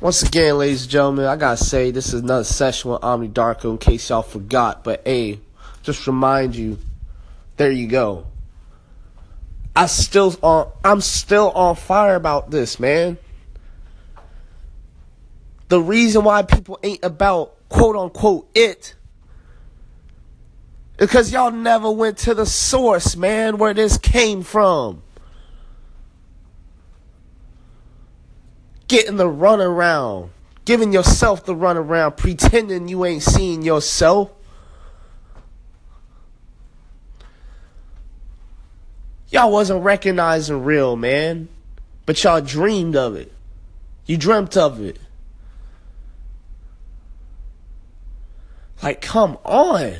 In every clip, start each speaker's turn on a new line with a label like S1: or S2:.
S1: Once again, ladies and gentlemen, I gotta say this is another session with Omni Darko in case y'all forgot. But hey, just remind you, there you go. I still on I'm still on fire about this, man. The reason why people ain't about quote unquote it because y'all never went to the source, man, where this came from. Getting the runaround, giving yourself the runaround, pretending you ain't seeing yourself. Y'all wasn't recognizing real, man. But y'all dreamed of it. You dreamt of it. Like, come on.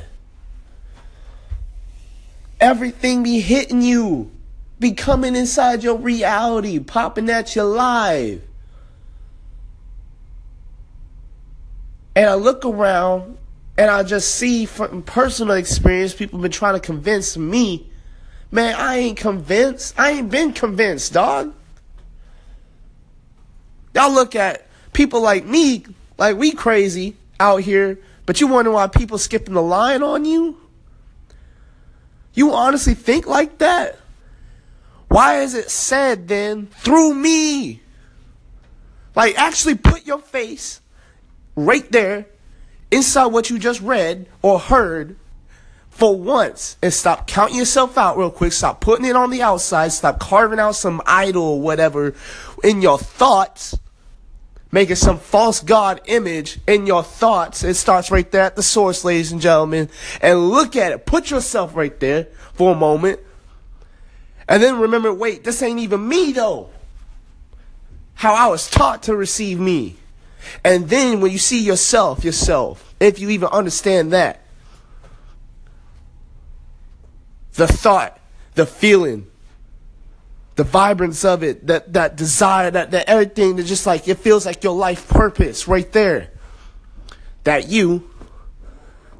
S1: Everything be hitting you, be coming inside your reality, popping at you live. And I look around and I just see from personal experience, people been trying to convince me. Man, I ain't convinced. I ain't been convinced, dog. Y'all look at people like me, like we crazy out here, but you wonder why people skipping the line on you? You honestly think like that? Why is it said then through me? Like actually put your face right there inside what you just read or heard for once and stop counting yourself out real quick. Stop putting it on the outside. Stop carving out some idol or whatever in your thoughts. Making some false God image in your thoughts. It starts right there at the source, ladies and gentlemen. And look at it. Put yourself right there for a moment. And then remember, wait, this ain't even me though. How I was taught to receive me. And then when you see yourself, yourself, if you even understand that, the thought, the feeling, the vibrance of it, that, that desire, that, that everything that just like, it feels like your life purpose right there. That you,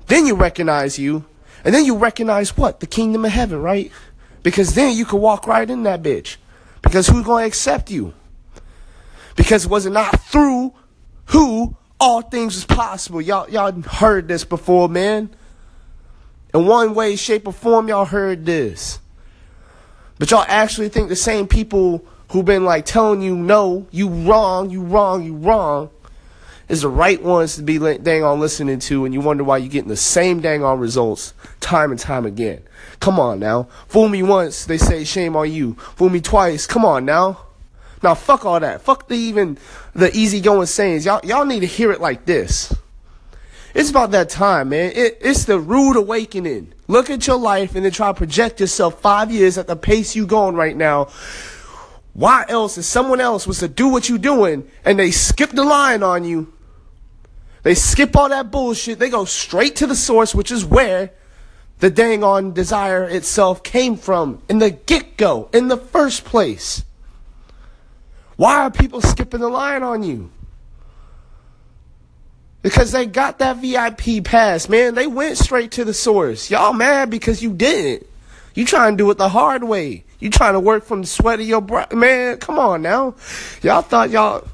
S1: then you recognize you, and then you recognize what? The kingdom of heaven, right? Because then you can walk right in that bitch. Because who's to accept you? Because was it not through who all things is possible. Y'all, y'all heard this before, man. In one way, shape, or form, y'all heard this. But y'all actually think the same people who've been like telling you no, you wrong, you wrong, you wrong, is the right ones to be dang on listening to, and you wonder why you're getting the same dang on results time and time again. Come on now. Fool me once, they say shame on you. Fool me twice, come on now. Now fuck all that. Fuck the even the easygoing sayings. Y'all y'all need to hear it like this. It's about that time, man. It, it's the rude awakening. Look at your life and then try to project yourself five years at the pace you going right now. Why else if someone else was to do what you doing and they skip the line on you? They skip all that bullshit. They go straight to the source, which is where the dang on desire itself came from in the get go, in the first place. Why are people skipping the line on you? Because they got that VIP pass, man. They went straight to the source. Y'all mad because you didn't. You trying to do it the hard way. You trying to work from the sweat of your brow. Man, come on now. Y'all thought y'all.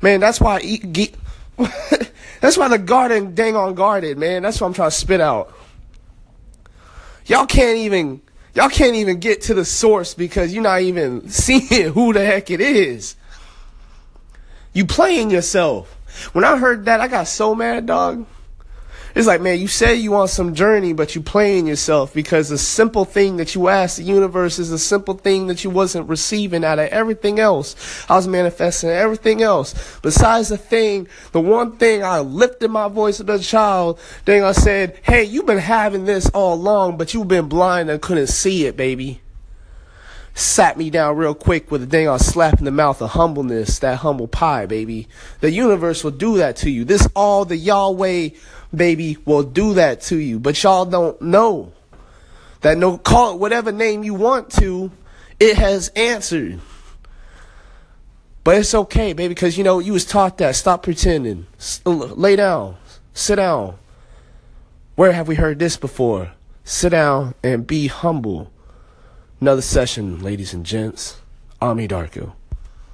S1: Man, that's why. Eat, that's why the garden dang on guarded, man. That's what I'm trying to spit out. Y'all can't even Y'all can't even get to the source because you're not even seeing who the heck it is. You playing yourself. When I heard that, I got so mad, dog. It's like, man, you say you want some journey, but you playing yourself because the simple thing that you asked the universe is a simple thing that you wasn't receiving out of everything else. I was manifesting everything else. Besides the thing, the one thing I lifted my voice as a child, then I said, hey, you've been having this all along, but you've been blind and couldn't see it, baby sat me down real quick with a dang on slap in the mouth of humbleness, that humble pie, baby. The universe will do that to you. This all the Yahweh, baby, will do that to you. But y'all don't know that no, call it whatever name you want to, it has answered. But it's okay, baby, because you know, you was taught that. Stop pretending. lay down. Sit down. Where have we heard this before? Sit down and be humble. Another session, ladies and gents. Ami Darko.